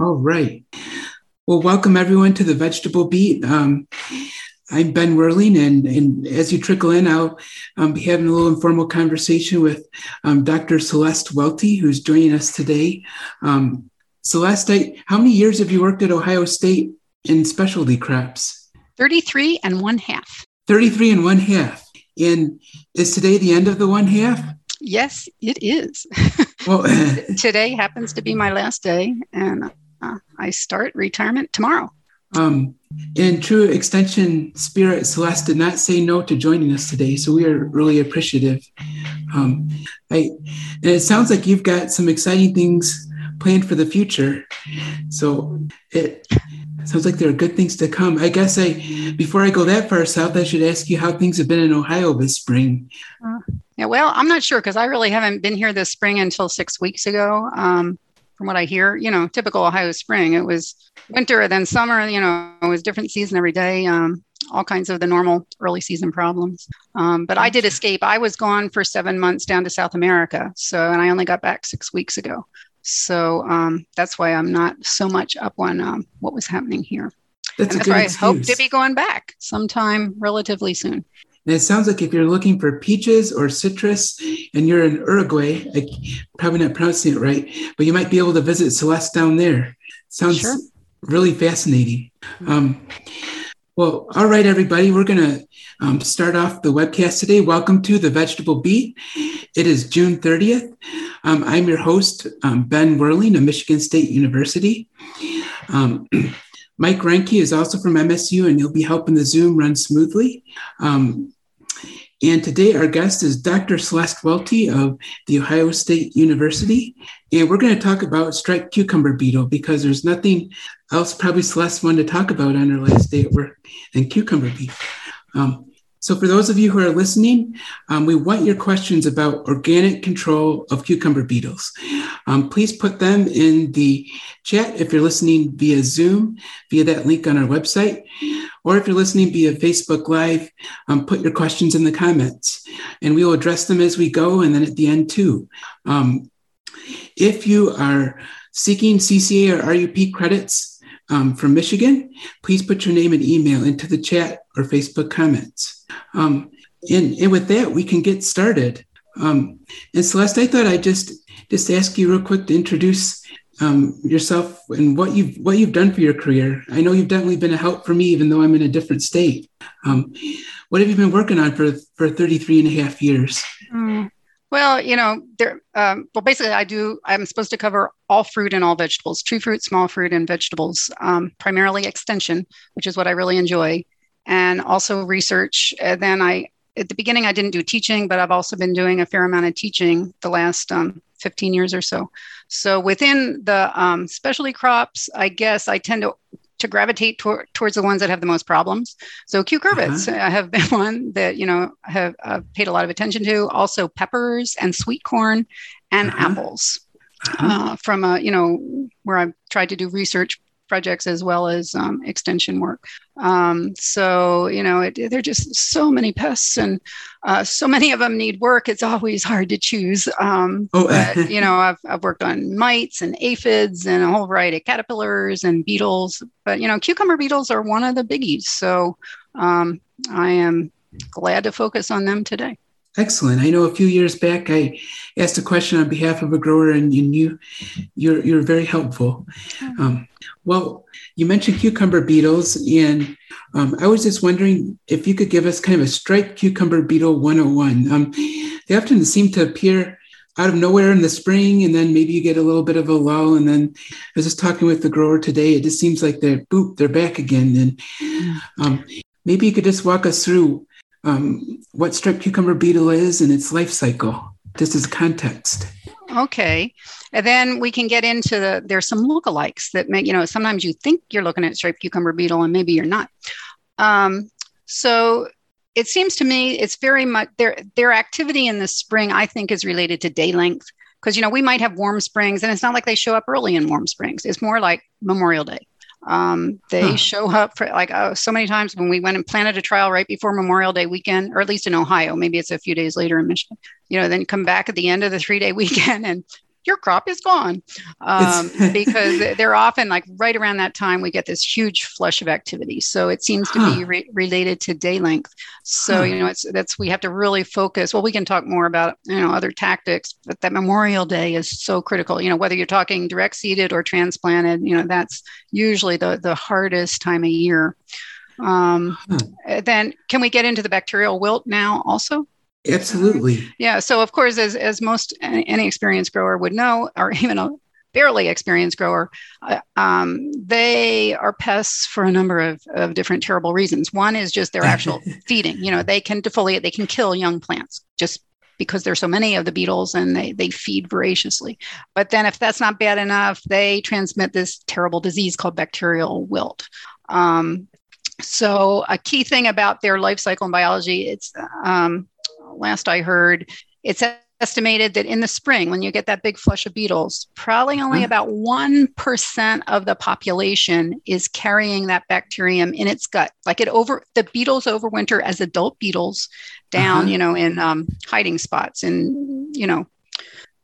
All right. Well, welcome everyone to the Vegetable Beat. Um, I'm Ben Werling, and, and as you trickle in, I'll um, be having a little informal conversation with um, Dr. Celeste Welty, who's joining us today. Um, Celeste, I, how many years have you worked at Ohio State in specialty crops? 33 and one half. 33 and one half. And is today the end of the one half? Yes, it is. Well, today happens to be my last day, and uh, I start retirement tomorrow. Um, in true extension spirit, Celeste did not say no to joining us today, so we are really appreciative. Um, I, and it sounds like you've got some exciting things planned for the future. So it sounds like there are good things to come. I guess I, before I go that far south, I should ask you how things have been in Ohio this spring. Uh, yeah, well, I'm not sure because I really haven't been here this spring until six weeks ago. Um, from what I hear, you know, typical Ohio spring. It was winter, then summer. You know, it was different season every day. Um, all kinds of the normal early season problems. Um, but I did escape. I was gone for seven months down to South America. So, and I only got back six weeks ago. So um, that's why I'm not so much up on um, what was happening here. That's, and that's why excuse. I hope to be going back sometime relatively soon. And it sounds like if you're looking for peaches or citrus and you're in Uruguay, I probably not pronouncing it right, but you might be able to visit Celeste down there. Sounds sure. really fascinating. Um, well, all right, everybody, we're going to um, start off the webcast today. Welcome to the Vegetable Beat. It is June 30th. Um, I'm your host, um, Ben Werling of Michigan State University. Um, Mike Reinke is also from MSU, and he'll be helping the Zoom run smoothly. Um, and today, our guest is Dr. Celeste Welty of The Ohio State University. And we're going to talk about striped cucumber beetle because there's nothing else probably Celeste wanted to talk about on her last day at work than cucumber beetle. Um, so, for those of you who are listening, um, we want your questions about organic control of cucumber beetles. Um, please put them in the chat if you're listening via Zoom, via that link on our website, or if you're listening via Facebook Live, um, put your questions in the comments and we will address them as we go and then at the end too. Um, if you are seeking CCA or RUP credits um, from Michigan, please put your name and email into the chat or Facebook comments. Um, and, and with that, we can get started. Um, and Celeste, I thought I'd just just ask you real quick to introduce um, yourself and what you've what you've done for your career. I know you've definitely been a help for me, even though I'm in a different state. Um, what have you been working on for for 33 and a half years? Mm. Well, you know, there. Um, well, basically, I do. I'm supposed to cover all fruit and all vegetables: true fruit, small fruit, and vegetables. Um, primarily extension, which is what I really enjoy, and also research. And then I, at the beginning, I didn't do teaching, but I've also been doing a fair amount of teaching the last um, 15 years or so. So within the um, specialty crops, I guess I tend to to gravitate tor- towards the ones that have the most problems. So cucurbits uh-huh. have been one that you know have uh, paid a lot of attention to. Also peppers and sweet corn and uh-huh. apples. Uh-huh. Uh, from a you know where I've tried to do research projects as well as um, extension work. Um, so, you know, it, there are just so many pests and uh, so many of them need work. It's always hard to choose. Um, oh. but, you know, I've, I've worked on mites and aphids and a whole variety of caterpillars and beetles. But, you know, cucumber beetles are one of the biggies. So um, I am glad to focus on them today. Excellent. I know a few years back I asked a question on behalf of a grower, and you you're you're very helpful. Um, well, you mentioned cucumber beetles, and um, I was just wondering if you could give us kind of a striped cucumber beetle 101. Um, they often seem to appear out of nowhere in the spring, and then maybe you get a little bit of a lull. And then I was just talking with the grower today. It just seems like they're boop, they're back again. And um, maybe you could just walk us through um, what striped cucumber beetle is and its life cycle, just as context. Okay. And then we can get into the, there's some lookalikes that make, you know, sometimes you think you're looking at striped cucumber beetle and maybe you're not. Um, so it seems to me it's very much their their activity in the spring, I think, is related to day length. Because you know, we might have warm springs and it's not like they show up early in warm springs. It's more like Memorial Day. Um, they huh. show up for like oh, so many times when we went and planted a trial right before Memorial Day weekend, or at least in Ohio. Maybe it's a few days later in Michigan. You know, then come back at the end of the three day weekend and your crop is gone. Um, because they're often like right around that time we get this huge flush of activity. So it seems to huh. be re- related to day length. So huh. you know it's that's we have to really focus. Well we can talk more about you know other tactics but that memorial day is so critical. You know whether you're talking direct seeded or transplanted you know that's usually the the hardest time of year. Um, huh. then can we get into the bacterial wilt now also Absolutely. Yeah. So of course, as as most any experienced grower would know, or even a barely experienced grower, uh, um, they are pests for a number of, of different terrible reasons. One is just their actual feeding. You know, they can defoliate, they can kill young plants just because there's so many of the beetles and they, they feed voraciously. But then if that's not bad enough, they transmit this terrible disease called bacterial wilt. Um, so a key thing about their life cycle and biology, it's um, last I heard, it's estimated that in the spring, when you get that big flush of beetles, probably only about 1% of the population is carrying that bacterium in its gut. Like it over, the beetles overwinter as adult beetles down, uh-huh. you know, in um, hiding spots and, you know,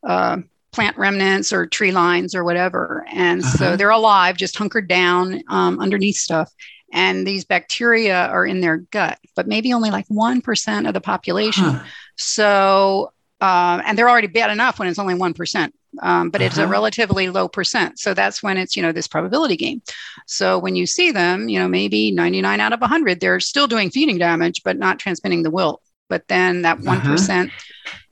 uh, plant remnants or tree lines or whatever. And uh-huh. so they're alive, just hunkered down um, underneath stuff and these bacteria are in their gut, but maybe only like 1% of the population. Huh. So, uh, and they're already bad enough when it's only 1%. Um, but uh-huh. it's a uh-huh. relatively low percent. So that's when it's, you know, this probability game. So when you see them, you know, maybe 99 out of 100, they're still doing feeding damage, but not transmitting the wilt. But then that uh-huh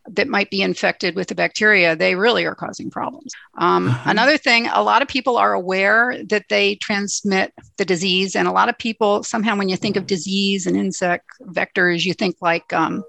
that might be infected with the bacteria, they really are causing problems. Um, uh-huh. Another thing, a lot of people are aware that they transmit the disease. And a lot of people, somehow, when you think of disease and insect vectors, you think like um,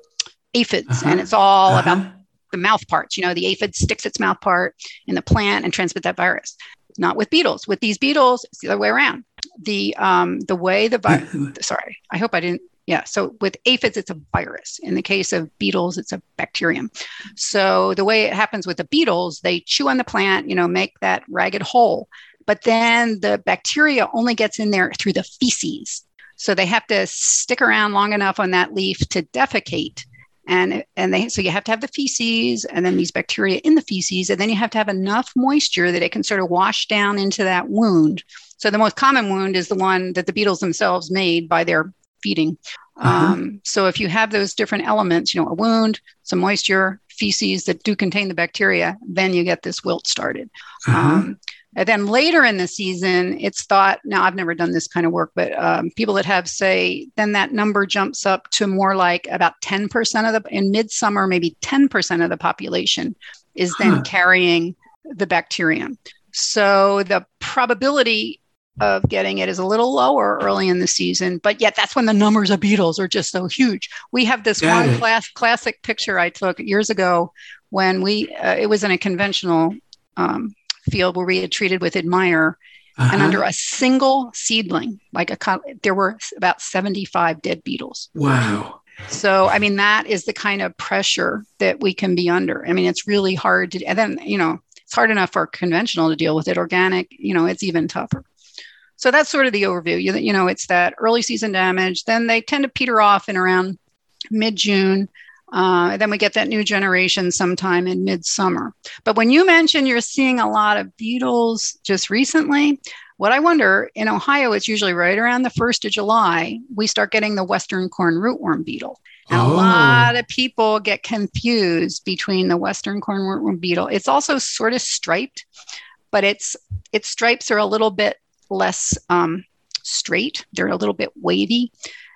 aphids, uh-huh. and it's all uh-huh. about the mouth parts. You know, the aphid sticks its mouth part in the plant and transmit that virus. Not with beetles. With these beetles, it's the other way around. The um, the way the virus. sorry, I hope I didn't yeah. So with aphids, it's a virus. In the case of beetles, it's a bacterium. So the way it happens with the beetles, they chew on the plant, you know, make that ragged hole. But then the bacteria only gets in there through the feces. So they have to stick around long enough on that leaf to defecate. And, and they so you have to have the feces and then these bacteria in the feces and then you have to have enough moisture that it can sort of wash down into that wound so the most common wound is the one that the beetles themselves made by their feeding. Uh-huh. Um, so if you have those different elements, you know, a wound, some moisture, feces that do contain the bacteria, then you get this wilt started. Uh-huh. Um, and then later in the season, it's thought, now I've never done this kind of work, but um, people that have say, then that number jumps up to more like about 10% of the, in midsummer, maybe 10% of the population is then huh. carrying the bacterium. So the probability of getting it is a little lower early in the season, but yet that's when the numbers of beetles are just so huge. We have this Got one class, classic picture I took years ago when we uh, it was in a conventional um, field where we had treated with Admire, uh-huh. and under a single seedling, like a there were about seventy five dead beetles. Wow. So, I mean, that is the kind of pressure that we can be under. I mean, it's really hard to, and then, you know, it's hard enough for conventional to deal with it. Organic, you know, it's even tougher. So that's sort of the overview. You, you know, it's that early season damage. Then they tend to peter off in around mid June. Uh, then we get that new generation sometime in midsummer. But when you mention you're seeing a lot of beetles just recently, what I wonder in Ohio, it's usually right around the 1st of July, we start getting the Western corn rootworm beetle. And oh. a lot of people get confused between the Western corn rootworm beetle. It's also sort of striped, but its its stripes are a little bit less um, straight. They're a little bit wavy.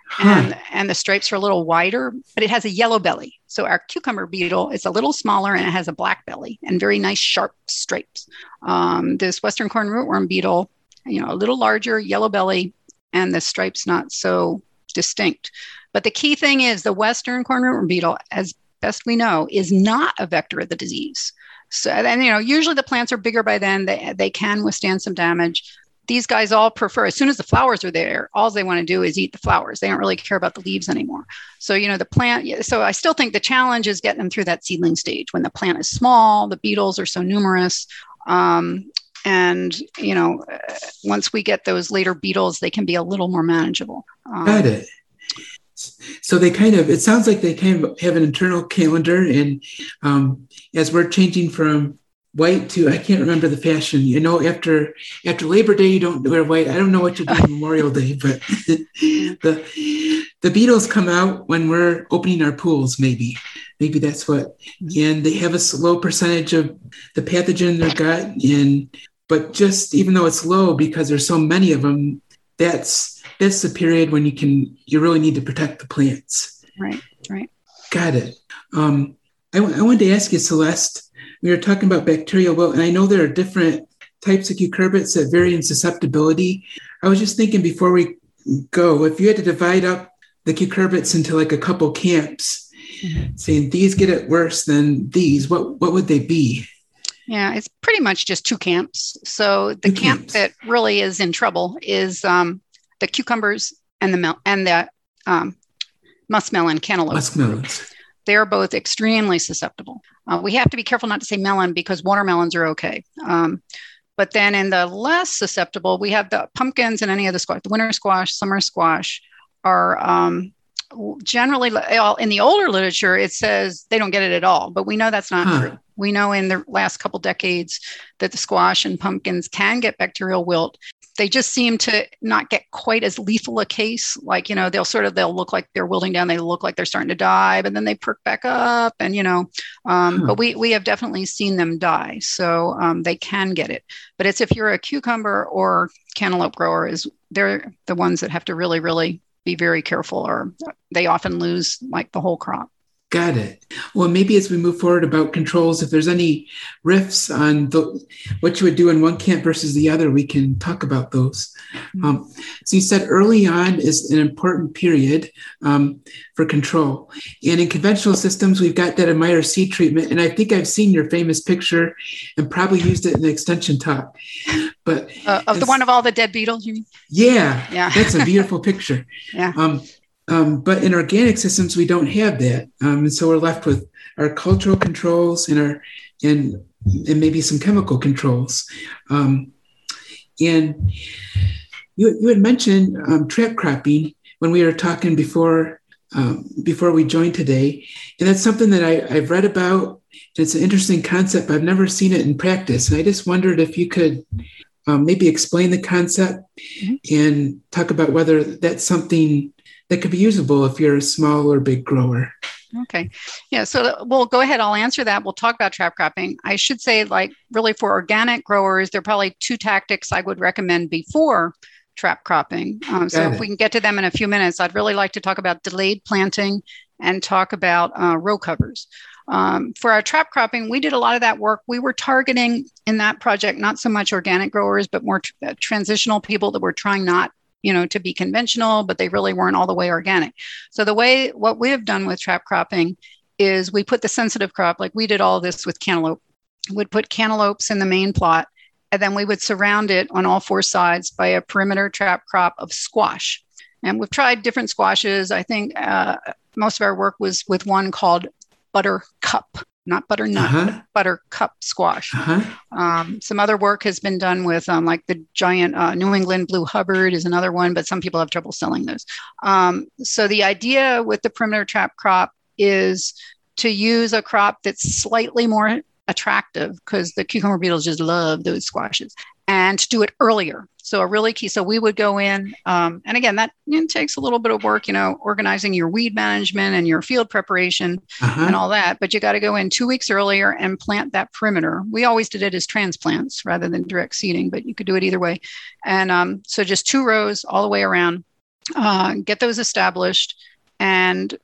Huh. And, and the stripes are a little wider, but it has a yellow belly. So our cucumber beetle is a little smaller and it has a black belly and very nice sharp stripes. Um, this western corn rootworm beetle, you know, a little larger, yellow belly, and the stripes not so distinct. But the key thing is the western corn rootworm beetle, as best we know, is not a vector of the disease. So, and you know, usually the plants are bigger by then. They they can withstand some damage these guys all prefer as soon as the flowers are there all they want to do is eat the flowers. They don't really care about the leaves anymore. So you know the plant so i still think the challenge is getting them through that seedling stage. When the plant is small the beetles are so numerous um, and you know uh, once we get those later beetles they can be a little more manageable. Um, got it. So they kind of it sounds like they kind of have an internal calendar and um, as we're changing from white too. I can't remember the fashion. You know, after after Labor Day, you don't wear white. I don't know what you do on Memorial Day, but the the beetles come out when we're opening our pools. Maybe, maybe that's what. And they have a low percentage of the pathogen in their gut, and but just even though it's low because there's so many of them, that's that's the period when you can you really need to protect the plants. Right. Right. Got it. Um, I, I wanted to ask you, Celeste we were talking about bacterial wilt, and I know there are different types of cucurbits that vary in susceptibility. I was just thinking before we go, if you had to divide up the cucurbits into like a couple camps, mm-hmm. saying these get it worse than these, what what would they be? Yeah, it's pretty much just two camps. So the two camp camps. that really is in trouble is um, the cucumbers and the mel- and the um, muskmelon cantaloupe. Muskmelons. They are both extremely susceptible. Uh, we have to be careful not to say melon because watermelons are okay. Um, but then in the less susceptible, we have the pumpkins and any of the squash, the winter squash, summer squash are um, generally in the older literature, it says they don't get it at all, but we know that's not huh. true. We know in the last couple decades that the squash and pumpkins can get bacterial wilt they just seem to not get quite as lethal a case. Like, you know, they'll sort of, they'll look like they're wilting down. They look like they're starting to die, but then they perk back up and, you know, um, hmm. but we, we have definitely seen them die. So um, they can get it, but it's if you're a cucumber or cantaloupe grower is they're the ones that have to really, really be very careful or they often lose like the whole crop. Got it. Well, maybe as we move forward about controls, if there's any riffs on the, what you would do in one camp versus the other, we can talk about those. Mm-hmm. Um, so you said early on is an important period um, for control. And in conventional systems, we've got that Admire seed treatment. And I think I've seen your famous picture and probably used it in the extension talk. But uh, of the one of all the dead beetles, you mean? Yeah, yeah. that's a beautiful picture. Yeah. Um, um, but in organic systems, we don't have that, um, and so we're left with our cultural controls and our and and maybe some chemical controls. Um, and you you had mentioned um, trap cropping when we were talking before um, before we joined today, and that's something that I, I've read about. It's an interesting concept. But I've never seen it in practice, and I just wondered if you could um, maybe explain the concept mm-hmm. and talk about whether that's something that could be usable if you're a small or big grower. Okay. Yeah. So we'll go ahead. I'll answer that. We'll talk about trap cropping. I should say, like, really for organic growers, there are probably two tactics I would recommend before trap cropping. Um, so if we can get to them in a few minutes, I'd really like to talk about delayed planting and talk about uh, row covers. Um, for our trap cropping, we did a lot of that work. We were targeting in that project not so much organic growers, but more uh, transitional people that were trying not you know, to be conventional, but they really weren't all the way organic. So the way what we have done with trap cropping is we put the sensitive crop, like we did all this with cantaloupe, would put cantaloupes in the main plot, and then we would surround it on all four sides by a perimeter trap crop of squash. And we've tried different squashes. I think uh, most of our work was with one called Buttercup not butternut, uh-huh. buttercup squash. Uh-huh. Um, some other work has been done with um, like the giant uh, New England blue Hubbard is another one, but some people have trouble selling those. Um, so the idea with the perimeter trap crop is to use a crop that's slightly more attractive because the cucumber beetles just love those squashes and to do it earlier. So a really key. So we would go in, um, and again, that you know, takes a little bit of work, you know, organizing your weed management and your field preparation uh-huh. and all that. But you got to go in two weeks earlier and plant that perimeter. We always did it as transplants rather than direct seeding, but you could do it either way. And um, so just two rows all the way around. Uh, get those established, and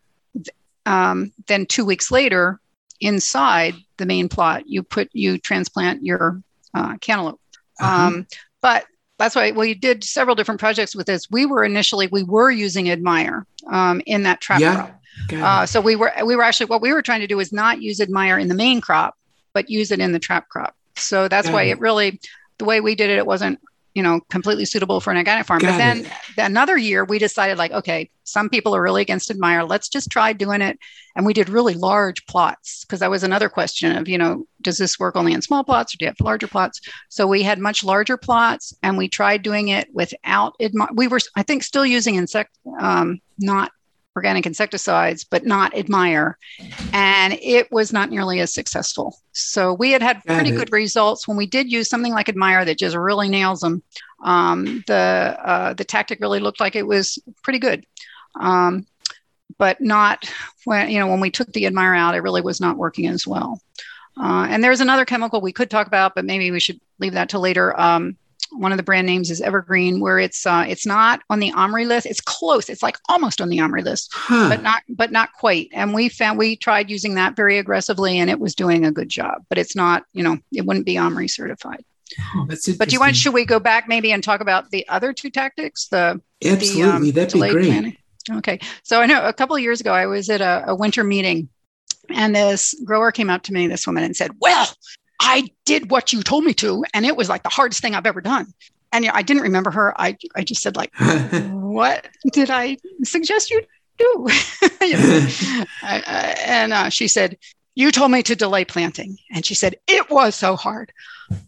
um, then two weeks later, inside the main plot, you put you transplant your uh, cantaloupe. Uh-huh. Um, but that's why we did several different projects with this. We were initially we were using Admire um, in that trap yeah. crop. Uh, so we were we were actually what we were trying to do is not use Admire in the main crop, but use it in the trap crop. So that's Got why it. it really the way we did it, it wasn't you know completely suitable for an organic farm. Got but then it. another year we decided like okay, some people are really against Admire. Let's just try doing it, and we did really large plots because that was another question of you know does this work only in small plots or do you have larger plots? So we had much larger plots, and we tried doing it without Admire. We were I think still using insect um, not organic insecticides, but not Admire. And it was not nearly as successful. So we had had pretty good results when we did use something like Admire that just really nails them. Um, the uh, the tactic really looked like it was pretty good. Um, but not when you know when we took the admire out it really was not working as well uh, and there's another chemical we could talk about but maybe we should leave that to later um, one of the brand names is evergreen where it's uh, it's not on the omri list it's close it's like almost on the omri list huh. but not but not quite and we found we tried using that very aggressively and it was doing a good job but it's not you know it wouldn't be omri certified Oh, but do you want? Should we go back maybe and talk about the other two tactics? The absolutely, the, um, that'd be great. Planning? Okay. So I know a couple of years ago, I was at a, a winter meeting and this grower came up to me, this woman, and said, Well, I did what you told me to. And it was like the hardest thing I've ever done. And you know, I didn't remember her. I, I just said, like, what did I suggest you do? you know? I, I, and uh, she said, you told me to delay planting. And she said, it was so hard.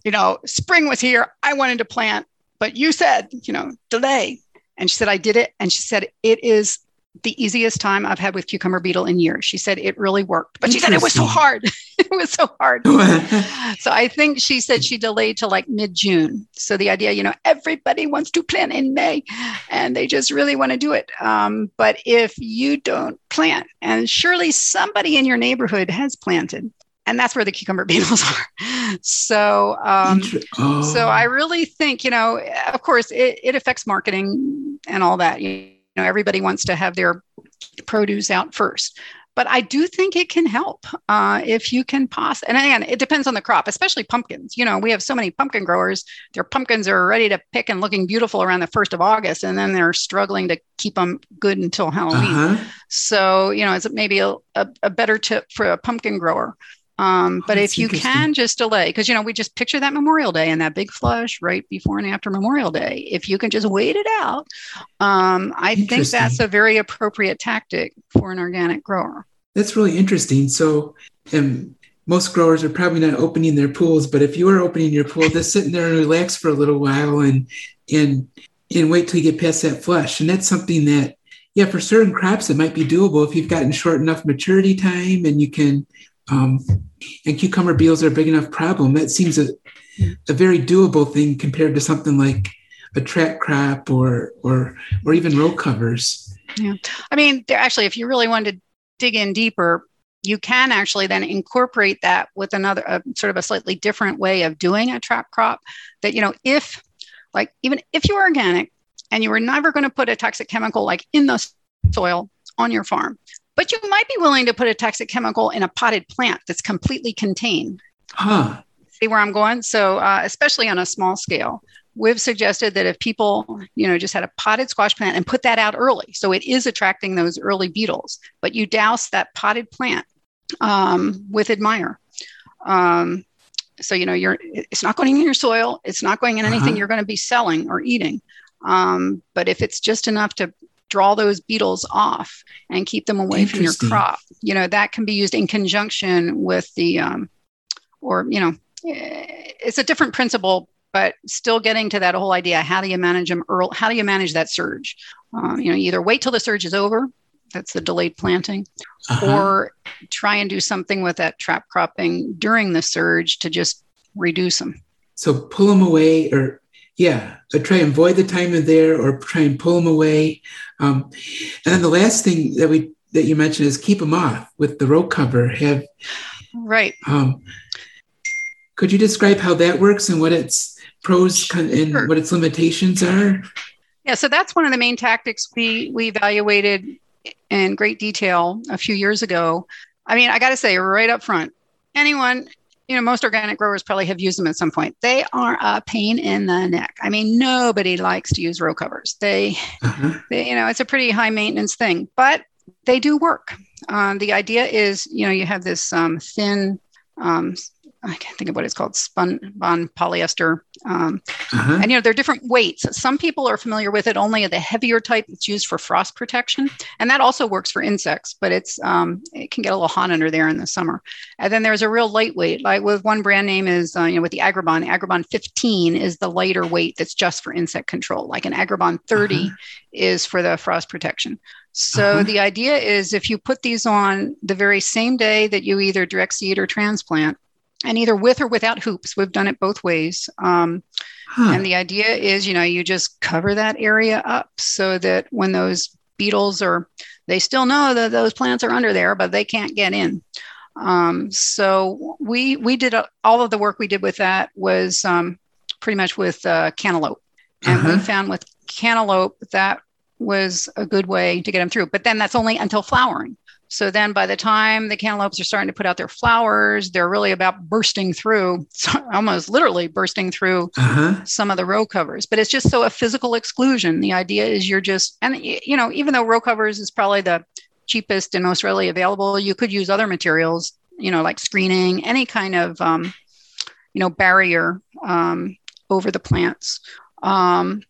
You know, spring was here. I wanted to plant, but you said, you know, delay. And she said, I did it. And she said, it is the easiest time I've had with cucumber beetle in years. She said it really worked, but she said it was so hard. it was so hard. so I think she said she delayed to like mid June. So the idea, you know, everybody wants to plant in May and they just really want to do it. Um, but if you don't plant, and surely somebody in your neighborhood has planted, and that's where the cucumber beetles are. So, um, oh. so I really think, you know, of course, it, it affects marketing and all that. You know, everybody wants to have their produce out first. But I do think it can help uh, if you can pass. And again, it depends on the crop, especially pumpkins. You know, we have so many pumpkin growers. Their pumpkins are ready to pick and looking beautiful around the first of August, and then they're struggling to keep them good until Halloween. Uh-huh. So, you know, it's maybe a, a, a better tip for a pumpkin grower um, but if you can just delay, because you know we just picture that Memorial Day and that big flush right before and after Memorial Day. If you can just wait it out, um, I think that's a very appropriate tactic for an organic grower. That's really interesting. So, um, most growers are probably not opening their pools, but if you are opening your pool, just sit in there and relax for a little while and and and wait till you get past that flush. And that's something that, yeah, for certain crops it might be doable if you've gotten short enough maturity time and you can um, and cucumber beetles are a big enough problem. That seems a, a very doable thing compared to something like a trap crop or or or even row covers. Yeah, I mean, actually, if you really wanted to dig in deeper, you can actually then incorporate that with another a, sort of a slightly different way of doing a trap crop. That you know, if like even if you're organic and you were never going to put a toxic chemical like in the soil on your farm, but you might be willing to put a toxic chemical in a potted plant that's completely contained. Huh. See where I'm going? So, uh, especially on a small scale, we've suggested that if people, you know, just had a potted squash plant and put that out early, so it is attracting those early beetles, but you douse that potted plant um, with Admire. Um, so you know, you're it's not going in your soil, it's not going in anything uh-huh. you're going to be selling or eating. Um, but if it's just enough to draw those beetles off and keep them away from your crop. You know, that can be used in conjunction with the, um, or, you know, it's a different principle, but still getting to that whole idea. How do you manage them early? How do you manage that surge? Um, you know, either wait till the surge is over. That's the delayed planting, uh-huh. or try and do something with that trap cropping during the surge to just reduce them. So pull them away or yeah, I try and avoid the time of there or try and pull them away. Um, and then the last thing that we that you mentioned is keep them off with the row cover. Have right. Um, could you describe how that works and what its pros and sure. what its limitations are? Yeah, so that's one of the main tactics we we evaluated in great detail a few years ago. I mean, I got to say right up front, anyone you know, most organic growers probably have used them at some point. They are a pain in the neck. I mean, nobody likes to use row covers. They, uh-huh. they you know, it's a pretty high maintenance thing, but they do work. Um, the idea is, you know, you have this um, thin um, I can't think of what it's called, spun bond polyester. Um, uh-huh. And you know, there are different weights. Some people are familiar with it only the heavier type that's used for frost protection, and that also works for insects. But it's um, it can get a little hot under there in the summer. And then there's a real lightweight, like with one brand name is uh, you know with the Agribon. Agribon 15 is the lighter weight that's just for insect control. Like an Agribon 30 uh-huh. is for the frost protection. So uh-huh. the idea is if you put these on the very same day that you either direct seed or transplant, and either with or without hoops, we've done it both ways. Um, huh. And the idea is, you know, you just cover that area up so that when those beetles are, they still know that those plants are under there, but they can't get in. Um, so we we did a, all of the work we did with that was um, pretty much with uh, cantaloupe, and uh-huh. we found with cantaloupe that was a good way to get them through. But then that's only until flowering. So then by the time the cantaloupes are starting to put out their flowers, they're really about bursting through, almost literally bursting through uh-huh. some of the row covers. But it's just so a physical exclusion. The idea is you're just, and you know, even though row covers is probably the cheapest and most readily available, you could use other materials, you know, like screening, any kind of, um, you know, barrier um, over the plants. Um,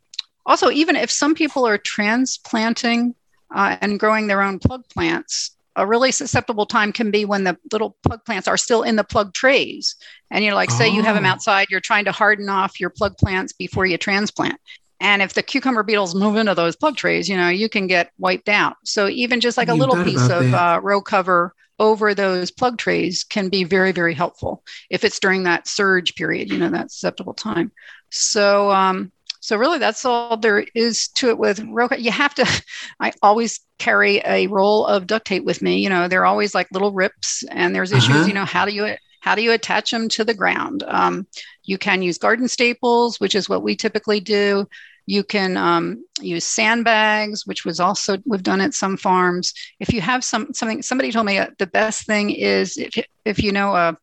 also, even if some people are transplanting uh, and growing their own plug plants, a really susceptible time can be when the little plug plants are still in the plug trays. And you're like, say you have them oh. outside, you're trying to harden off your plug plants before you transplant. And if the cucumber beetles move into those plug trays, you know, you can get wiped out. So even just like a little piece of uh, row cover over those plug trays can be very, very helpful if it's during that surge period, you know, that susceptible time. So, um, so really, that's all there is to it with row cover. You have to. I always carry a roll of duct tape with me. You know, they're always like little rips, and there's issues. Uh-huh. You know, how do you how do you attach them to the ground? Um, you can use garden staples, which is what we typically do. You can um, use sandbags, which was also we've done at some farms. If you have some something, somebody told me uh, the best thing is if if you know a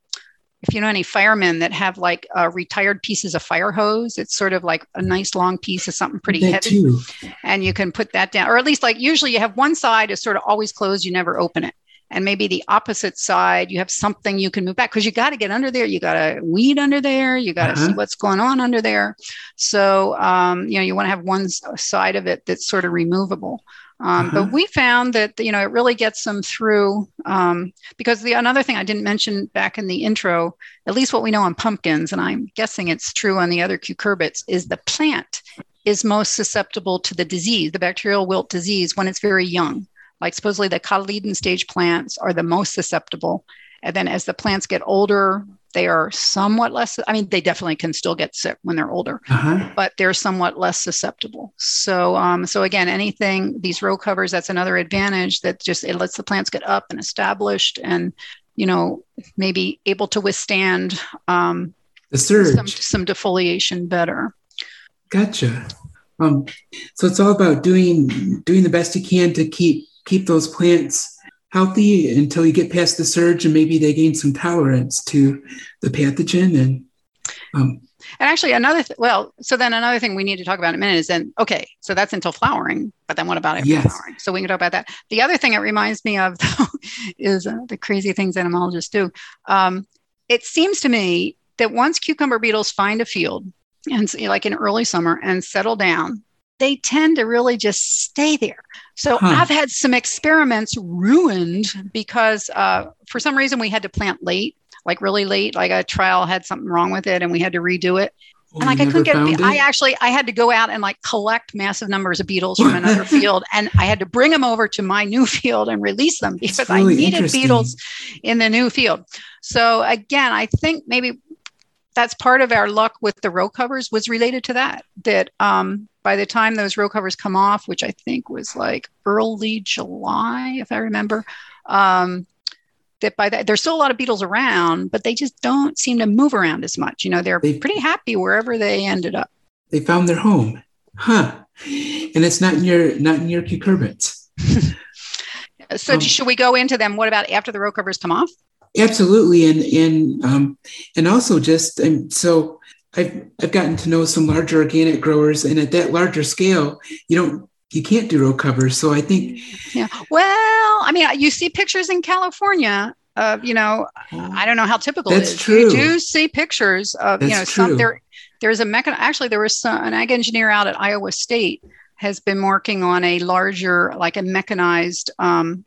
if you know any firemen that have like uh, retired pieces of fire hose, it's sort of like a nice long piece of something pretty that heavy. Too. And you can put that down, or at least like usually you have one side is sort of always closed, you never open it. And maybe the opposite side, you have something you can move back because you got to get under there. You got to weed under there. You got to uh-huh. see what's going on under there. So, um, you know, you want to have one side of it that's sort of removable. Um, uh-huh. But we found that you know it really gets them through um, because the another thing I didn't mention back in the intro, at least what we know on pumpkins, and I'm guessing it's true on the other cucurbits, is the plant is most susceptible to the disease, the bacterial wilt disease, when it's very young. Like supposedly the cotyledon stage plants are the most susceptible, and then as the plants get older, they are somewhat less i mean they definitely can still get sick when they're older uh-huh. but they're somewhat less susceptible. So um, so again anything these row covers that's another advantage that just it lets the plants get up and established and you know maybe able to withstand um, the surge. some, some defoliation better. Gotcha. Um, so it's all about doing doing the best you can to keep keep those plants healthy until you get past the surge and maybe they gain some tolerance to the pathogen and um, and actually another th- well so then another thing we need to talk about in a minute is then okay so that's until flowering but then what about after yes. flowering? So we can talk about that. The other thing it reminds me of though, is uh, the crazy things entomologists do. Um, it seems to me that once cucumber beetles find a field and like in early summer and settle down they tend to really just stay there. So huh. I've had some experiments ruined because uh, for some reason we had to plant late, like really late. Like a trial had something wrong with it, and we had to redo it. Oh, and like I couldn't get. It? I actually I had to go out and like collect massive numbers of beetles from another field, and I had to bring them over to my new field and release them because really I needed beetles in the new field. So again, I think maybe that's part of our luck with the row covers was related to that. That um, by the time those row covers come off, which I think was like early July, if I remember, um, that by that there's still a lot of beetles around, but they just don't seem to move around as much. You know, they're they, pretty happy wherever they ended up. They found their home, huh? And it's not in your not in your cucurbits. so um, should we go into them? What about after the row covers come off? Absolutely, and and um, and also just um, so I've I've gotten to know some larger organic growers, and at that larger scale, you don't you can't do row covers. So I think yeah. Well, I mean, you see pictures in California of you know I don't know how typical That's it is. True. You do see pictures of That's you know true. some there. There's a mechan. Actually, there was some, an ag engineer out at Iowa State has been working on a larger, like a mechanized um,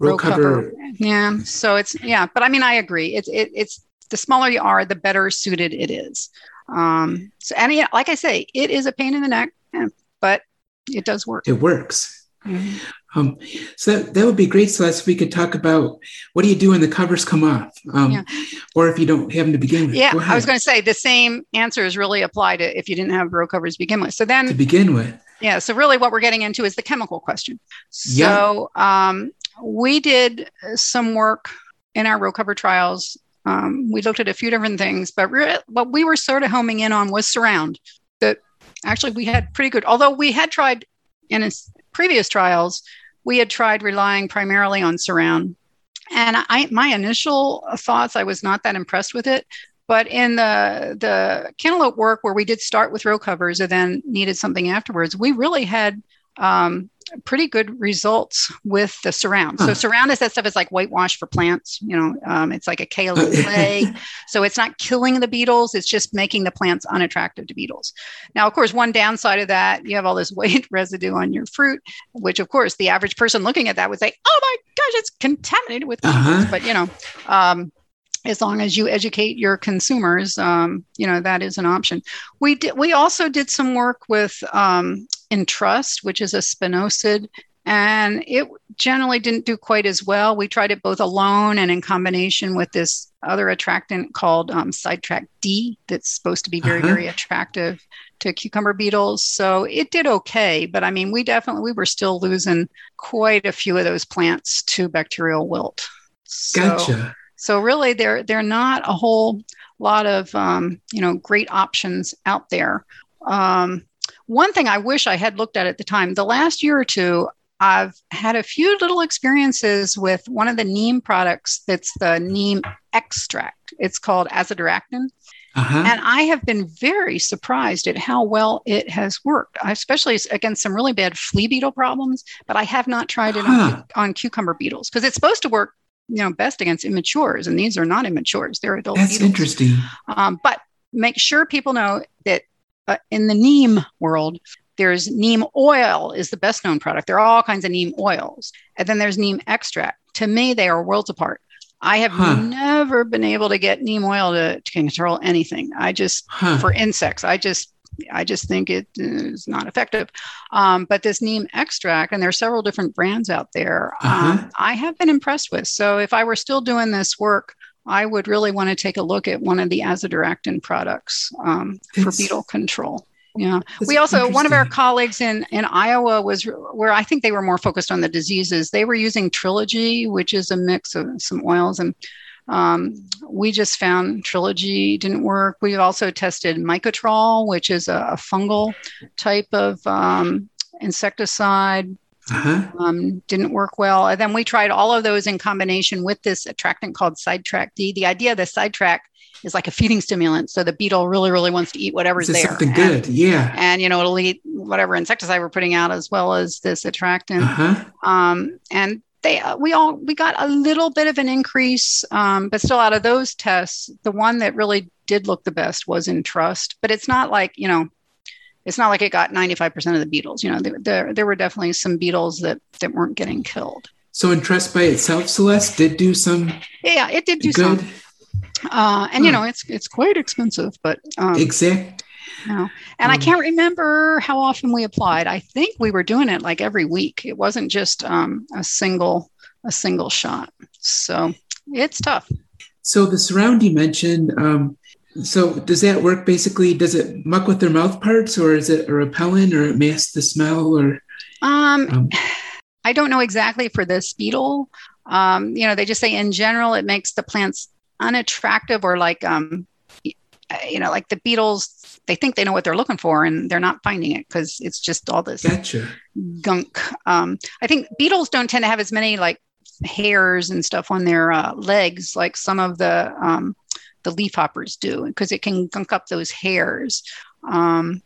row, row cover. cover. Yeah. So it's yeah, but I mean, I agree. It's it, it's the smaller you are, the better suited it is. Um, so, and yeah, like I say, it is a pain in the neck, but it does work. It works. Mm-hmm. Um, so that, that would be great, Celeste. If we could talk about what do you do when the covers come off, um, yeah. or if you don't have them to begin with. Yeah, I was going to say the same answers really apply to if you didn't have row covers to begin with. So then to begin with, yeah. So really, what we're getting into is the chemical question. So yeah. um, we did some work in our row cover trials. Um, we looked at a few different things, but re- what we were sort of homing in on was surround. That actually we had pretty good, although we had tried in previous trials, we had tried relying primarily on surround. And I, my initial thoughts, I was not that impressed with it. But in the the cantaloupe work where we did start with row covers and then needed something afterwards, we really had um, pretty good results with the surround. Huh. So surround is that stuff is like whitewash for plants. You know, um, it's like a kaolin clay. so it's not killing the beetles. It's just making the plants unattractive to beetles. Now, of course, one downside of that, you have all this white residue on your fruit, which of course the average person looking at that would say, "Oh my gosh, it's contaminated with uh-huh. But you know, um, as long as you educate your consumers, um, you know that is an option. We did. We also did some work with um, Entrust, which is a spinosad, and it generally didn't do quite as well. We tried it both alone and in combination with this other attractant called um, Sidetrack D, that's supposed to be very, uh-huh. very attractive to cucumber beetles. So it did okay, but I mean, we definitely we were still losing quite a few of those plants to bacterial wilt. So, gotcha. So really, there there are not a whole lot of um, you know great options out there. Um, one thing I wish I had looked at at the time, the last year or two, I've had a few little experiences with one of the neem products that's the neem extract. It's called azadirachtin. Uh-huh. And I have been very surprised at how well it has worked, especially against some really bad flea beetle problems. But I have not tried it huh. on, on, cucumber beetles because it's supposed to work you know best against immatures and these are not immatures they're adult that's beetles. interesting um, but make sure people know that uh, in the neem world there's neem oil is the best known product there are all kinds of neem oils and then there's neem extract to me they are worlds apart I have huh. never been able to get neem oil to, to control anything. I just, huh. for insects, I just I just think it is not effective. Um, but this neem extract, and there are several different brands out there, uh-huh. um, I have been impressed with. So if I were still doing this work, I would really want to take a look at one of the azadirachtin products um, for beetle control. Yeah. We also, one of our colleagues in, in Iowa was where I think they were more focused on the diseases. They were using Trilogy, which is a mix of some oils and um, we just found Trilogy didn't work. We've also tested Mycotrol, which is a, a fungal type of um, insecticide. Uh-huh. Um, didn't work well. And then we tried all of those in combination with this attractant called Sidetrack D. The idea of the Sidetrack is like a feeding stimulant. So the beetle really, really wants to eat whatever's there. Something good, and, yeah. And you know, it'll eat whatever insecticide we're putting out as well as this attractant. Uh-huh. Um, and they uh, we all we got a little bit of an increase, um, but still out of those tests, the one that really did look the best was Entrust. But it's not like you know, it's not like it got ninety five percent of the beetles. You know, there, there were definitely some beetles that that weren't getting killed. So Entrust by itself, Celeste, did do some. Yeah, it did do good. some. Uh, and huh. you know, it's it's quite expensive, but um, exact no. And um, I can't remember how often we applied. I think we were doing it like every week. It wasn't just um, a single a single shot. So it's tough. So the surround you mentioned, um, so does that work basically? Does it muck with their mouth parts or is it a repellent or it masks the smell or? Um, um, I don't know exactly for this beetle. Um, you know, they just say in general, it makes the plants unattractive or like, um, you know, like the beetles they think they know what they're looking for and they're not finding it because it's just all this gotcha. gunk. Um, I think beetles don't tend to have as many like hairs and stuff on their uh, legs like some of the um, the leafhoppers do because it can gunk up those hairs. Um,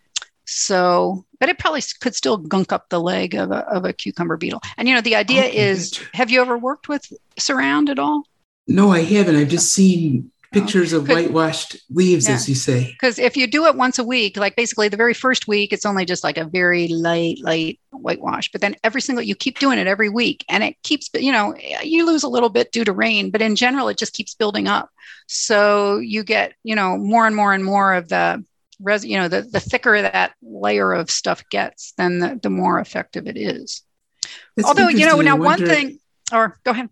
so, but it probably could still gunk up the leg of a, of a cucumber beetle. And you know, the idea okay, is, have you ever worked with surround at all? No, I haven't. I've just seen pictures of whitewashed leaves, yeah. as you say. Because if you do it once a week, like basically the very first week, it's only just like a very light, light whitewash. But then every single, you keep doing it every week, and it keeps, you know, you lose a little bit due to rain, but in general, it just keeps building up. So you get, you know, more and more and more of the res, you know, the the thicker that layer of stuff gets, then the, the more effective it is. That's Although, you know, now one thing, or go ahead.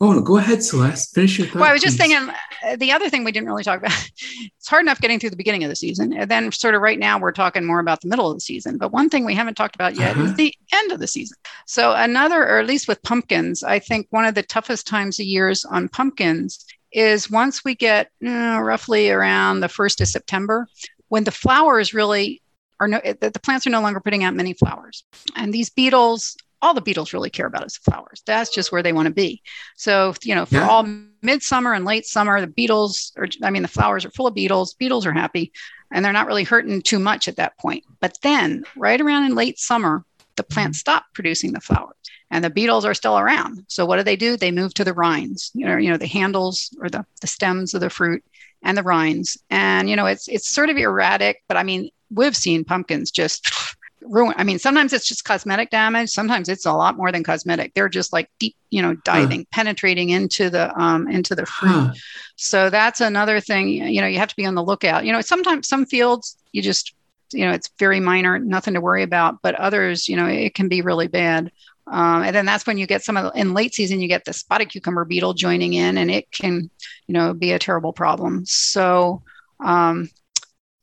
Oh, no, go ahead, Celeste. Finish your thought. Well, I was just please. thinking uh, the other thing we didn't really talk about. it's hard enough getting through the beginning of the season, and then sort of right now we're talking more about the middle of the season. But one thing we haven't talked about yet Uh-huh. is the end of the season. So another, or at least with pumpkins, I think one of the toughest times of years on pumpkins is once we get uh, roughly around the first of September, when the flowers really are no, the plants are no longer putting out many flowers, and these beetles. All the beetles really care about is the flowers. That's just where they want to be. So, you know, for Yeah. all midsummer and late summer, the beetles, or I mean, the flowers are full of beetles. Beetles are happy and they're not really hurting too much at that point. But then, right around in late summer, the plants mm-hmm. stop producing the flowers and the beetles are still around. So, what do they do? They move to the rinds, you know, you know, the handles or the, the stems of the fruit and the rinds. And, you know, it's, it's sort of erratic, but I mean, we've seen pumpkins just ruin. I mean, sometimes it's just cosmetic damage. Sometimes it's a lot more than cosmetic. They're just like deep, you know, diving, penetrating into the um, into the fruit. Huh. So that's another thing. You know, you have to be on the lookout. You know, sometimes some fields you just, you know, it's very minor, nothing to worry about. But others, you know, it can be really bad. Um, and then that's when you get some of the, in late season, you get the spotted cucumber beetle joining in, and it can, you know, be a terrible problem. So, um,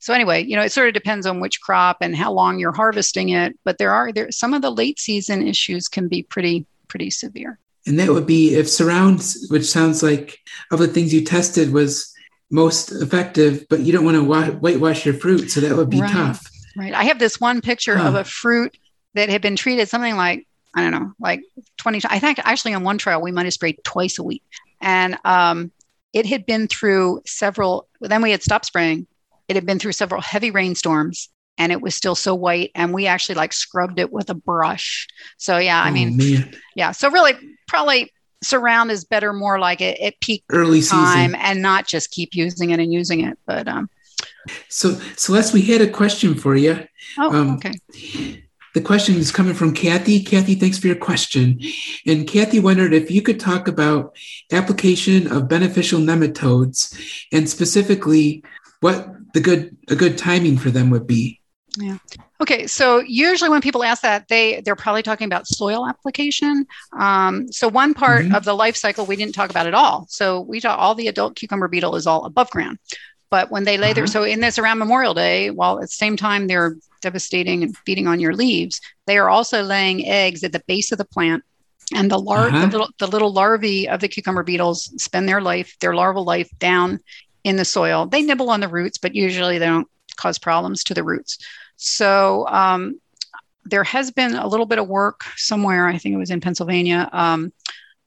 so anyway, you know, it sort of depends on which crop and how long you're harvesting it. But there are there some of the late season issues can be pretty pretty severe. And that would be if surrounds, which sounds like of the things you tested was most effective, but you don't want to wa- whitewash your fruit, so that would be Right. tough. Right. I have this one picture Huh. of a fruit that had been treated something like, I don't know, like 20 I think actually on one trial we might have sprayed twice a week. And um, it had been through several, then we had stopped spraying. It had been through several heavy rainstorms and it was still so white. And we actually like scrubbed it with a brush. So, yeah, I Oh, mean, man. yeah. So, really, probably surround is better more like it at peak early season. time and not just keep using it and using it. But, um, So, Celeste, we had a question for you. oh, Um, okay. The question is coming from Kathy. Kathy, thanks for your question. And Kathy wondered if you could talk about application of beneficial nematodes and specifically what the good a good timing for them would be. Yeah. Okay, so usually when people ask that, they they're probably talking about soil application. Um, so one part Mhm. of the life cycle we didn't talk about at all. So we talk all the adult cucumber beetle is all above ground, but when they lay their Uh-huh. so in this around Memorial Day, while at the same time they're devastating and feeding on your leaves, they are also laying eggs at the base of the plant. And the, lar- Uh-huh. the little the little larvae of the cucumber beetles spend their life, their larval life down in the soil. They nibble on the roots, but usually they don't cause problems to the roots. So um, there has been a little bit of work somewhere, I think it was in Pennsylvania, um,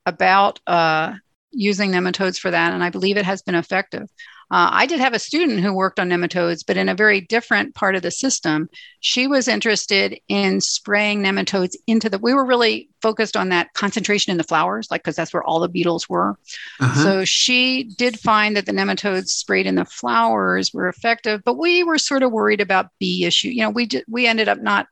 about uh, using nematodes for that. And I believe it has been effective. Uh, I did have a student who worked on nematodes, but in a very different part of the system. She was interested in spraying nematodes into the, we were really focused on that concentration in the flowers, like, because that's where all the beetles were. Uh-huh. So she did find that the nematodes sprayed in the flowers were effective, but we were sort of worried about bee issue. You know, we did, we ended up not,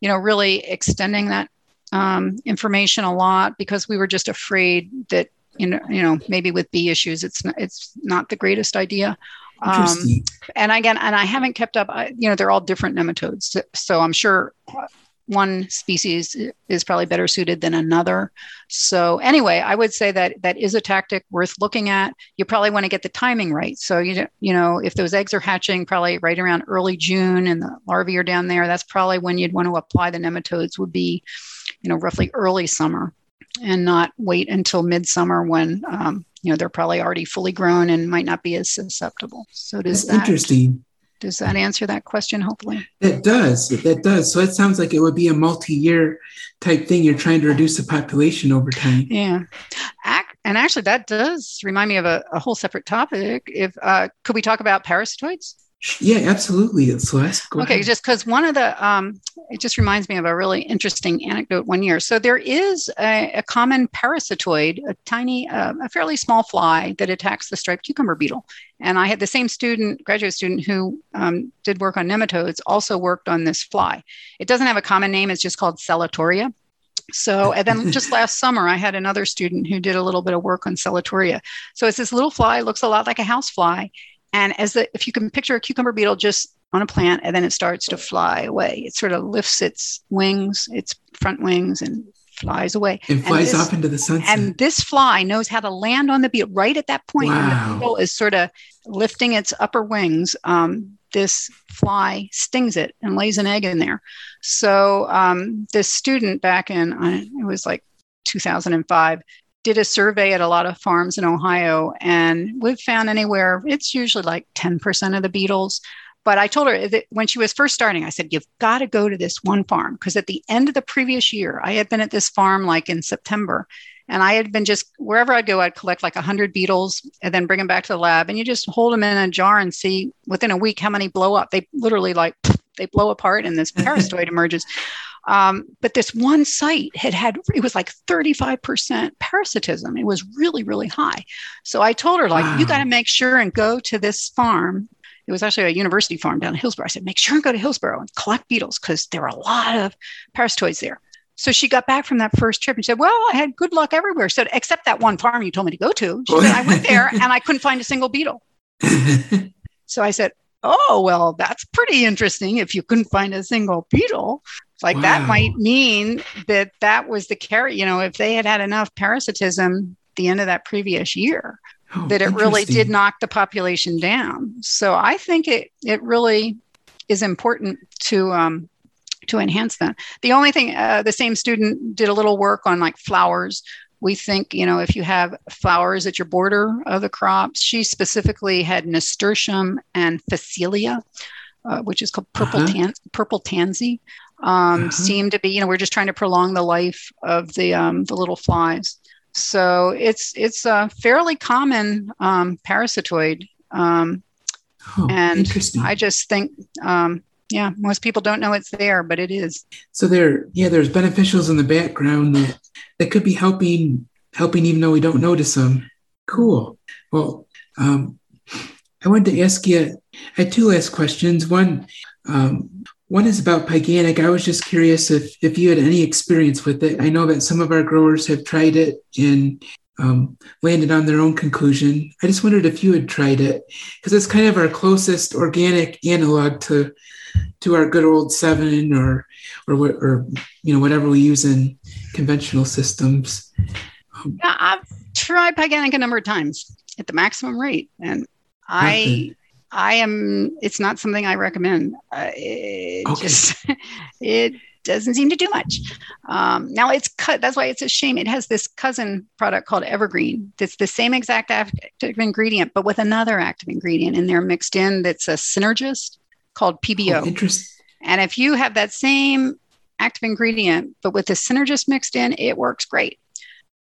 you know, really extending that um, information a lot because we were just afraid that you know, you know, maybe with bee issues, it's not, it's not the greatest idea. Um, and again, and I haven't kept up. I, you know, they're all different nematodes, so, so I'm sure one species is probably better suited than another. So anyway, I would say that that is a tactic worth looking at. You probably want to get the timing right. So you you know if those eggs are hatching probably right around early June and the larvae are down there, that's probably when you'd want to apply the nematodes. Would be you know roughly early summer, and not wait until midsummer when um, you know they're probably already fully grown and might not be as susceptible. So does That's that interesting. does that answer that question? Hopefully. it does. That does. So it sounds like it would be a multi-year type thing. You're trying to reduce the population over time. Yeah. And actually, that does remind me of a, a whole separate topic. If uh, could we talk about parasitoids? Yeah, absolutely. Celeste, okay, ahead. just because one of the, um, it just reminds me of a really interesting anecdote one year. So there is a, a common parasitoid, a tiny, uh, a fairly small fly that attacks the striped cucumber beetle. And I had the same student, graduate student, who um, did work on nematodes, also worked on this fly. It doesn't have a common name; it's just called Celatoria. So, and then just last summer, I had another student who did a little bit of work on Celatoria. So it's this little fly, looks a lot like a house fly. And as the, if you can picture a cucumber beetle just on a plant and then it starts to fly away, it sort of lifts its wings, its front wings and flies away. And flies this, off into the sunset. And this fly knows how to land on the beetle right at that point wow. the beetle is sort of lifting its upper wings. Um, this fly stings it and lays an egg in there. So um, this student back in uh, it was like 2005 did a survey at a lot of farms in Ohio, and we've found anywhere it's usually like 10% of the beetles but I told her that when she was first starting, I said, You've got to go to this one farm. Because at the end of the previous year, I had been at this farm like in September. And I had been just wherever I'd go, I'd collect like 100 beetles and then bring them back to the lab. And you just hold them in a jar and see within a week how many blow up. They literally like they blow apart and this parasitoid emerges. Um, but this one site had had it was like 35% parasitism. It was really, really high. So I told her, like, wow. you got to make sure and go to this farm it was actually a university farm down in Hillsboro. I said, make sure and go to Hillsboro and collect beetles because there are a lot of parasitoids there. So she got back from that first trip and said, Well, I had good luck everywhere. So except that one farm you told me to go to. She said, I went there and I couldn't find a single beetle. so I said, Oh, well, that's pretty interesting if you couldn't find a single beetle. Like wow. that might mean that that was the carry, you know, if they had had enough parasitism the end of that previous year, oh, that it really did knock the population down. So I think it it really is important to um, to enhance that. The only thing, uh, the same student did a little work on like flowers. We think, you know, if you have flowers at your border of the crops, she specifically had nasturtium and phacelia, uh, which is called purple uh-huh. tan- purple tansy. Um, uh-huh. Seem to be, you know, we're just trying to prolong the life of the um, the little flies. So it's it's a fairly common um, parasitoid, um, oh, and I just think, um, yeah, most people don't know it's there, but it is. So there, yeah, there's beneficials in the background that, that could be helping helping even though we don't notice them. Cool. Well, um, I wanted to ask you. I had two last questions. One, um, one is about Pyganic. I was just curious if, if you had any experience with it. I know that some of our growers have tried it and um, landed on their own conclusion. I just wondered if you had tried it because it's kind of our closest organic analog to to our good old Sevin or or or you know whatever we use in conventional systems. Um, yeah, I've tried Pyganic a number of times at the maximum rate, and I I am. It's not something I recommend. Uh, it okay. just it doesn't seem to do much. Um, now it's cut. That's why it's a shame. It has this cousin product called Evergreen. That's the same exact active ingredient, but with another active ingredient in there mixed in. That's a synergist called PBO. Oh, interesting. And if you have that same active ingredient, but with the synergist mixed in, it works great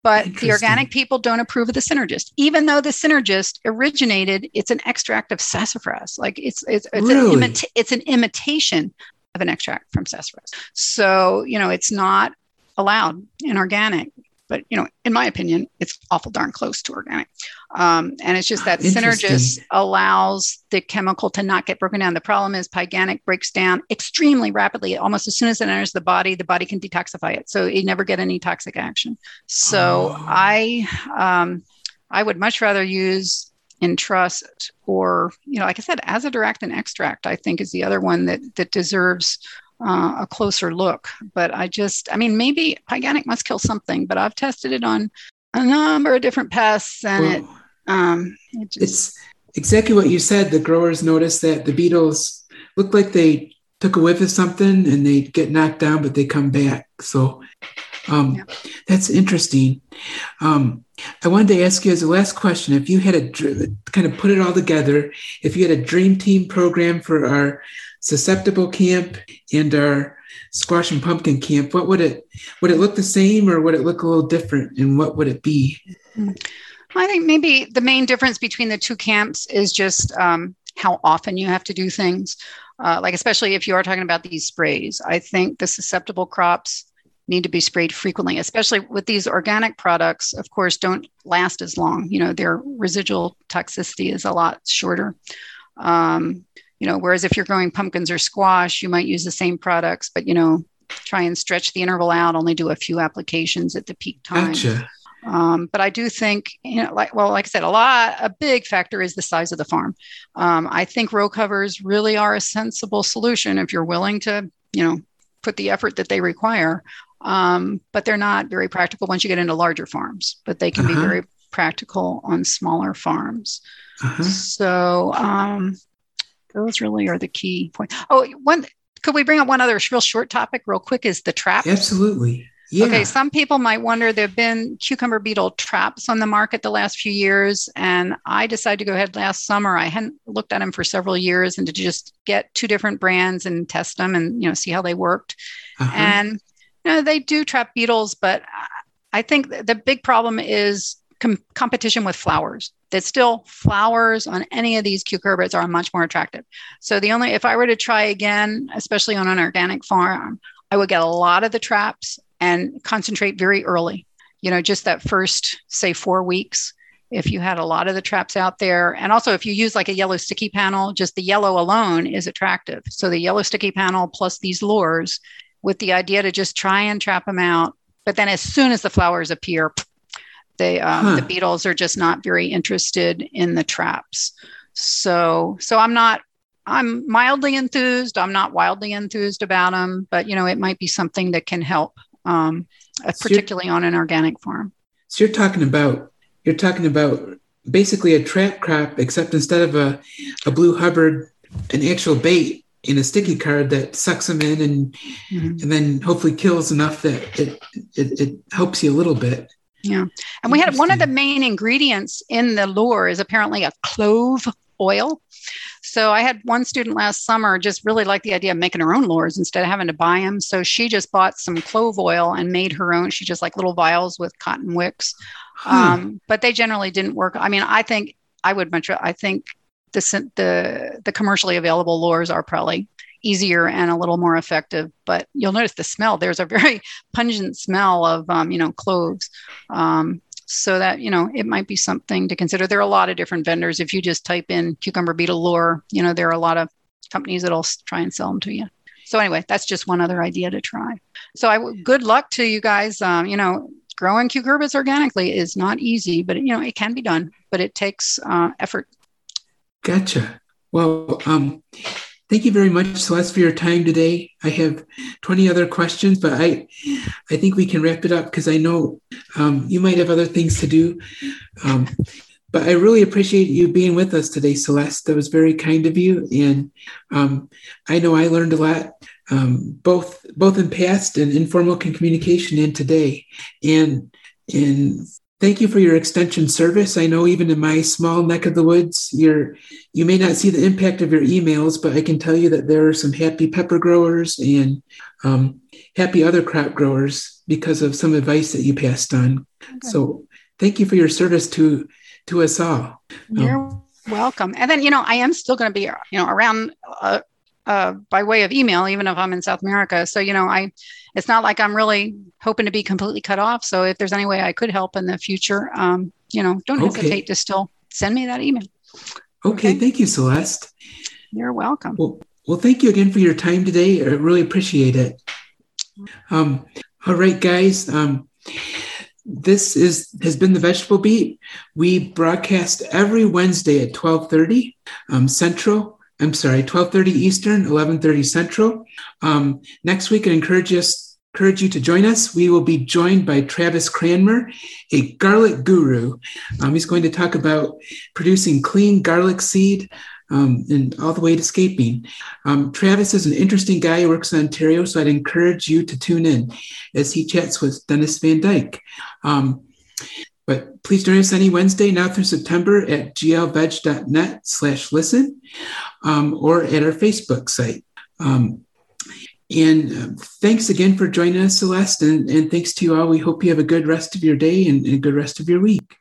but the organic people don't approve of the synergist. Even though the synergist originated it's an extract of sassafras. Like it's it's it's, really? an, imita- it's an imitation of an extract from sassafras. So you know it's not allowed in organic. But you know, in my opinion, it's awful darn close to organic. Um, and it's just that synergist allows the chemical to not get broken down. The problem is Pyganic breaks down extremely rapidly. Almost as soon as it enters the body, the body can detoxify it, so you never get any toxic action. So oh. I, um, I would much rather use Entrust or you know, like I said, azadirachtin extract. I think is the other one that that deserves uh, a closer look. But I just, I mean, maybe Pyganic must kill something, but I've tested it on a number of different pests and well, it, um, it just, it's exactly what you said. The growers noticed that the beetles look like they took a whiff of something and they get knocked down, but they come back. So um, yeah. that's interesting. Um, I wanted to ask you as a last question if you had a kind of put it all together, if you had a dream team program for our susceptible camp and our squash and pumpkin camp, what would it would it look the same or would it look a little different and what would it be? I think maybe the main difference between the two camps is just um, how often you have to do things. Uh, like especially if you are talking about these sprays, I think the susceptible crops need to be sprayed frequently, especially with these organic products. Of course, don't last as long. You know, their residual toxicity is a lot shorter. Um, you know whereas if you're growing pumpkins or squash you might use the same products but you know try and stretch the interval out only do a few applications at the peak time gotcha. Um, but I do think, you know, like well, like I said, a lot, a big factor is the size of the farm. Um, I think row covers really are a sensible solution if you're willing to, you know, put the effort that they require. um, but they're not very practical once you get into larger farms. But they can uh-huh. be very practical on smaller farms. Uh-huh. So um, those really are the key points. Oh, one could we bring up one other real short topic real quick? Is the trap? Absolutely. Yeah. Okay, some people might wonder there have been cucumber beetle traps on the market the last few years, and I decided to go ahead last summer. I hadn't looked at them for several years, and to just get two different brands and test them and you know see how they worked. Uh-huh. And you know they do trap beetles, but I think the big problem is com- competition with flowers. That still flowers on any of these cucurbits are much more attractive. So the only if I were to try again, especially on an organic farm, I would get a lot of the traps and concentrate very early. You know, just that first, say, four weeks. If you had a lot of the traps out there, and also if you use like a yellow sticky panel, just the yellow alone is attractive. So the yellow sticky panel plus these lures with the idea to just try and trap them out. But then as soon as the flowers appear, they um, huh. the beetles are just not very interested in the traps. So so I'm not I'm mildly enthused. I'm not wildly enthused about them, but you know it might be something that can help um, so particularly on an organic farm. So you're talking about you're talking about basically a trap crop, except instead of a, a blue Hubbard, an actual bait in a sticky card that sucks them in and mm-hmm. and then hopefully kills enough that it, it, it helps you a little bit. Yeah, and we had one of the main ingredients in the lure is apparently a clove oil. So I had one student last summer just really liked the idea of making her own lures instead of having to buy them. So she just bought some clove oil and made her own. She just like little vials with cotton wicks. Huh. Um, but they generally didn't work. I mean, I think I would much. I think the the the commercially available lures are probably easier and a little more effective. But you'll notice the smell. There's a very pungent smell of um, you know cloves. Um, so that you know it might be something to consider. There are a lot of different vendors. If you just type in cucumber beetle lure you know there are a lot of companies that'll try and sell them to you. So anyway that's just one other idea to try. So i good luck to you guys. Um, you know growing cucurbits organically is not easy but you know it can be done but it takes uh, effort. Gotcha. Well um, Thank you very much, Celeste, for your time today. I have 20 other questions, but I, I think we can wrap it up because I know um, you might have other things to do. Um, but I really appreciate you being with us today, Celeste. That was very kind of you, and um, I know I learned a lot, um, both both in past and informal communication, and today. And and Thank you for your extension service. I know even in my small neck of the woods, you're you may not see the impact of your emails, but I can tell you that there are some happy pepper growers and um, happy other crop growers because of some advice that you passed on. Okay. So thank you for your service to to us all. You're um, welcome. And then you know I am still going to be you know around uh, uh, by way of email, even if I'm in South America. So, you know, I, it's not like I'm really hoping to be completely cut off. So if there's any way I could help in the future, um, you know, don't okay. hesitate to still send me that email. Okay. okay. Thank you, Celeste. You're welcome. Well, well, thank you again for your time today. I really appreciate it. Um, all right, guys. Um, this is has been the Vegetable Beat. We broadcast every Wednesday at 12:30 um, Central I'm sorry, 12:30 Eastern, 11:30 Central. Um, next week, I encourage us encourage you to join us. We will be joined by Travis Cranmer, a garlic guru. Um, he's going to talk about producing clean garlic seed um, and all the way to scaping. Um, Travis is an interesting guy who works in Ontario, so I'd encourage you to tune in as he chats with Dennis Van Dyke. Um, but please join us any Wednesday now through September at glveg.net slash listen um, or at our Facebook site. Um, and uh, thanks again for joining us, Celeste. And, and, thanks to you all. We hope you have a good rest of your day and, and a good rest of your week.